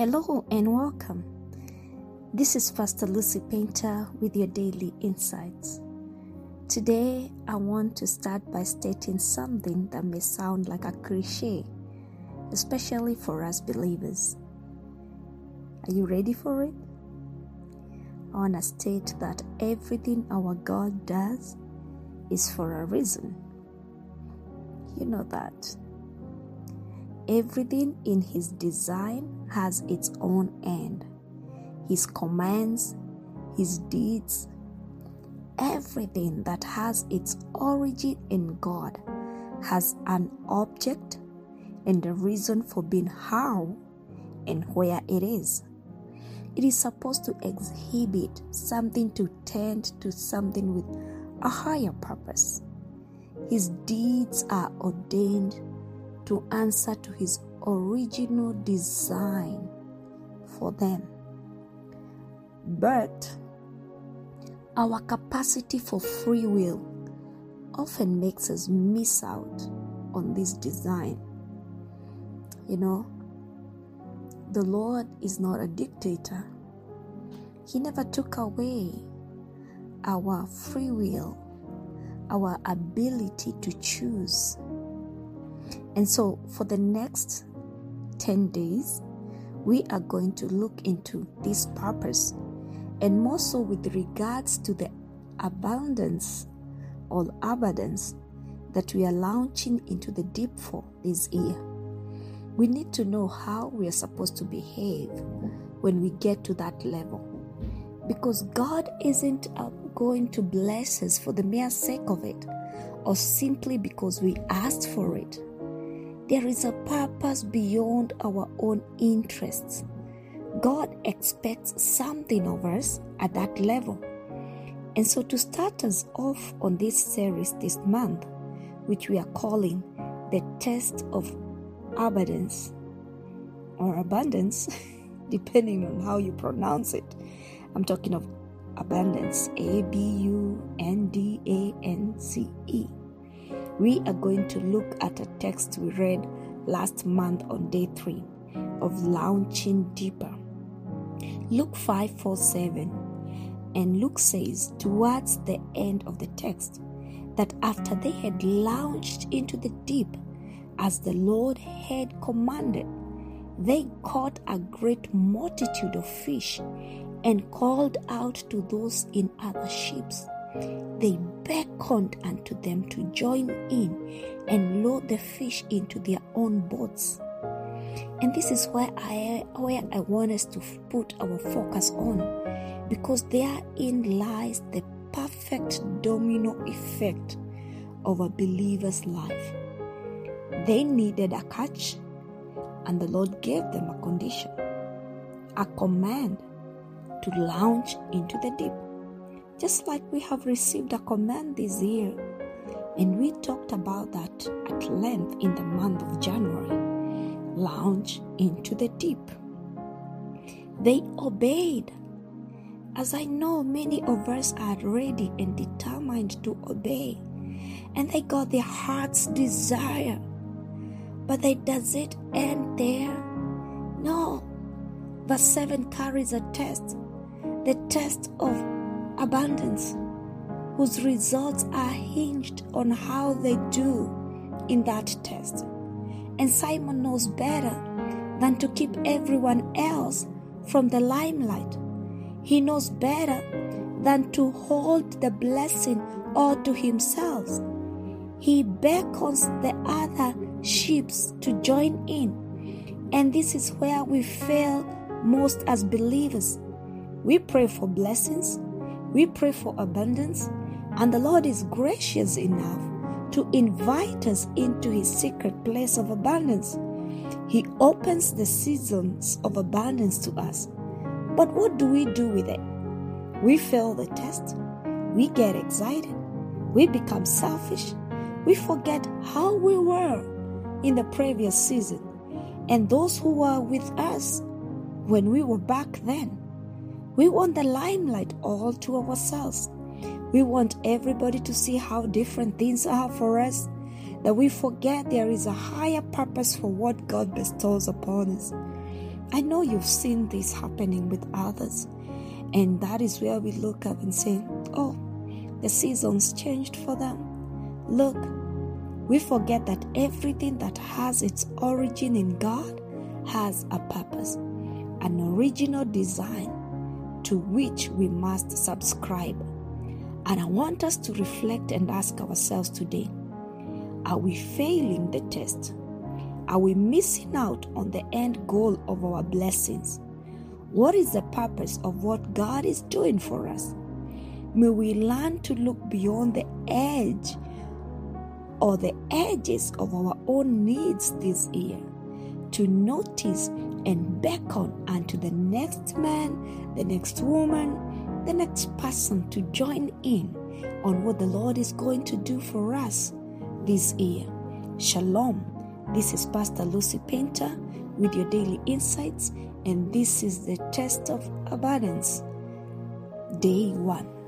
Hello and welcome. This is Pastor Lucy Painter with your daily insights. Today, I want to start by stating something that may sound like a cliche, especially for us believers. Are you ready for it? I want to state that everything our God does is for a reason. You know that. Everything in His design has its own end. His commands, His deeds, everything that has its origin in God has an object and a reason for being how and where it is. It is supposed to exhibit something to tend to something with a higher purpose. His deeds are ordained to answer to his original design for them. But our capacity for free will often makes us miss out on this design. You know, the Lord is not a dictator, He never took away our free will, our ability to choose. And so, for the next 10 days, we are going to look into this purpose and more so with regards to the abundance or abundance that we are launching into the deep for this year. We need to know how we are supposed to behave when we get to that level. Because God isn't uh, going to bless us for the mere sake of it or simply because we asked for it. There is a purpose beyond our own interests. God expects something of us at that level. And so, to start us off on this series this month, which we are calling the test of abundance or abundance, depending on how you pronounce it, I'm talking of abundance A B U N D A N C E. We are going to look at a text we read last month on day three of launching deeper. Luke 5 4 7. And Luke says, towards the end of the text, that after they had launched into the deep, as the Lord had commanded, they caught a great multitude of fish and called out to those in other ships. They beckoned unto them to join in and load the fish into their own boats. And this is where I where I want us to put our focus on because therein lies the perfect domino effect of a believer's life. They needed a catch, and the Lord gave them a condition, a command to launch into the deep. Just like we have received a command this year, and we talked about that at length in the month of January launch into the deep. They obeyed. As I know, many of us are ready and determined to obey, and they got their heart's desire. But they, does it end there? No. Verse 7 carries a test the test of abundance, whose results are hinged on how they do in that test. And Simon knows better than to keep everyone else from the limelight. He knows better than to hold the blessing all to himself. He beckons the other sheep to join in. And this is where we fail most as believers. We pray for blessings, we pray for abundance, and the Lord is gracious enough to invite us into his secret place of abundance. He opens the seasons of abundance to us. But what do we do with it? We fail the test. We get excited. We become selfish. We forget how we were in the previous season and those who were with us when we were back then. We want the limelight all to ourselves. We want everybody to see how different things are for us, that we forget there is a higher purpose for what God bestows upon us. I know you've seen this happening with others, and that is where we look up and say, Oh, the seasons changed for them. Look, we forget that everything that has its origin in God has a purpose, an original design to which we must subscribe. And I want us to reflect and ask ourselves today are we failing the test? Are we missing out on the end goal of our blessings? What is the purpose of what God is doing for us? May we learn to look beyond the edge or the edges of our own needs this year, to notice and beckon unto the next man, the next woman, the next person to join in on what the Lord is going to do for us this year. Shalom. This is Pastor Lucy Painter with your daily insights, and this is the test of abundance, day one.